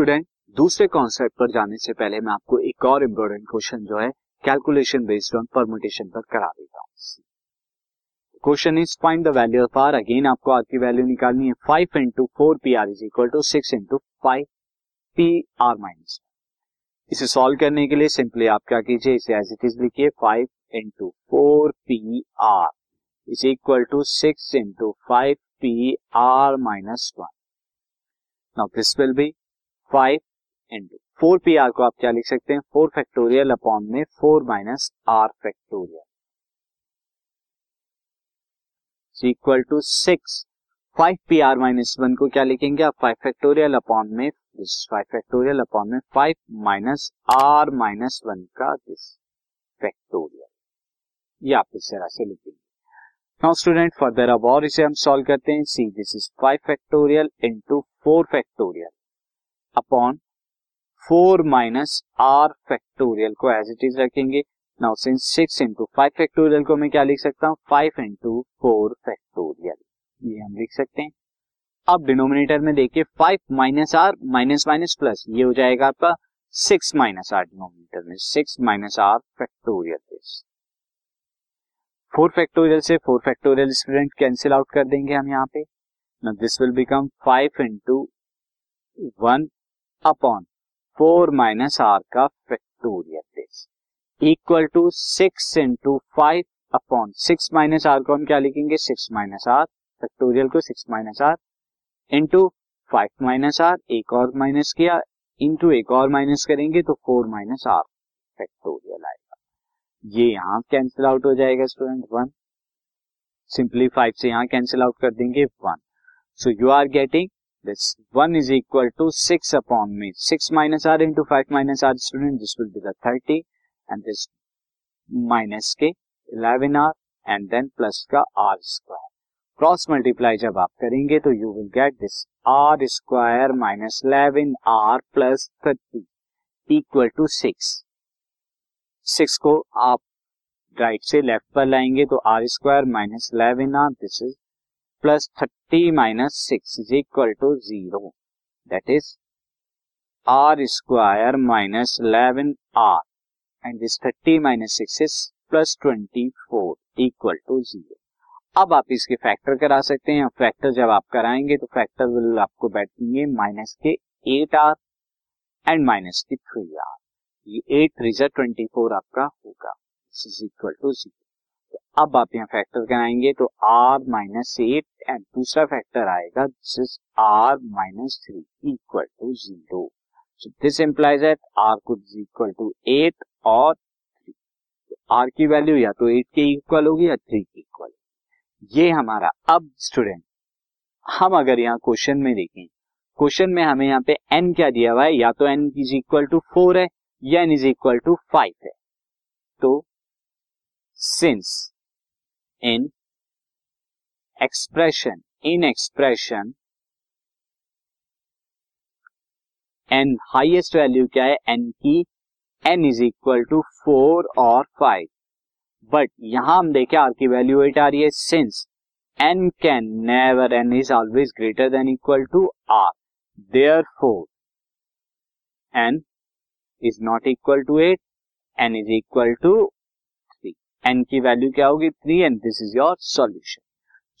Student दूसरे concept पर जाने से पहले मैं आपको एक और इम्पोर्टेंट क्वेश्चन जो है कैलकुलेशन बेस्ड ऑन परमुटेशन पर करा देता हूँ। Question is find the value of R again आपको आर की वैल्यू निकालनी है five into four P R is equal to six into five P R minus इसे सॉल्व करने के लिए सिंपली आप क्या कीजिए, इसे एज इट इज़ लिखिए five into four P R is equal to six into five P R minus one now this will be five into four P R को आप क्या लिख सकते हैं? फोर फैक्टोरियल अपॉन में four minus R factorial equal to six five P R minus one को क्या लिखेंगे आप? फाइव फैक्टोरियल अपॉन में फाइव फैक्टोरियल अपॉन में five minus R minus one का दिस फैक्टोरियल ये आप इस तरह से लिखेंगे। नाउ स्टूडेंट फर्दर अब और इसे हम सॉल्व करते हैं। See this is five factorial into four factorial upon four minus R factorial को एज इट इज़ रखेंगे। Now since six into five factorial को मैं क्या लिख सकता हूँ? फाइव इंटू फोर फैक्टोरियल ये हम लिख सकते हैं। अब डिनोमिनेटर में देखिए five minus R minus minus plus ये हो जाएगा आपका सिक्स माइनस आर डिनोमिनेटर में। Six minus R factorial four factorial से four factorial student cancel out कर देंगे हम यहाँ पे। This will become five into one upon four minus R का factorial this equal to six into five upon six minus R को हम क्या लिखेंगे? सिक्स माइनस आर फैक्टोरियल को six minus R into five minus R एक और minus किया into एक और माइनस करेंगे तो फोर माइनस आर फैक्टोरियल आएगा। ये यहाँ कैंसिल आउट हो जाएगा स्टूडेंट वन सिंपली फाइव से यहाँ कैंसिल आउट कर देंगे one so you are getting 1 is equal to 6 upon me. 6 minus r into 5 minus r, student, this will be the 30 and this minus के 11 r, and then plus का r square. Cross multiply जब आप करेंगे तो you will get this R square minus eleven R plus thirty equal to six six को आप right से left पर लाएँगे तो R square minus eleven R this is plus thirty minus six is equal to zero that is R square minus eleven R and this thirty minus six is plus twenty four equal to zero अब आप इसके factor करा सकते हैं। Factor जब आप कराएँगे तो फैक्टर विल आपको बैठेंगे माइनस के एट आर एंड माइनस के थ्री आर ये एट थ्री ट्वेंटी फोर आपका होगा. इज़ इक्वल टू ज़ीरो अब आप यहाँ फैक्टर कराएँगे तो आर माइनस एट एंड दूसरा फैक्टर आएगा this is R minus three equal to zero this implies that R could equal to eight और थ्री तो आर की वैल्यू या तो एट के इक्वल होगी या थ्री के इक्वल ये हमारा अब स्टूडेंट हम अगर यहाँ क्वेश्चन में देखें क्वेश्चन में हमें यहाँ पे एन क्या दिया हुआ है? या तो N is equal to four है या N is equal to five है। तो since in expression in expression N highest value क्या है? एन की N is equal to four और फाइव बट यहाँ हम देखें आर की वैल्यू एट आ रही है। Since N can never N is always greater than equal to R therefore N is not equal to eight N is equal to N की value क्या होगी? Three and this is your solution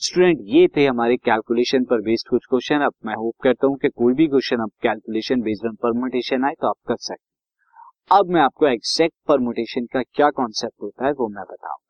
student ये थे हमारे calculation पर based कुछ question अब मैं होप करता हूँ कि कोई भी क्वेश्चन अब कैलकुलेशन बेस्ड ऑन परमुटेशन आए तो आप कर सकते अब मैं आपको एग्जैक्ट परमुटेशन का क्या कॉन्सेप्ट होता है वो मैं बताऊँगा।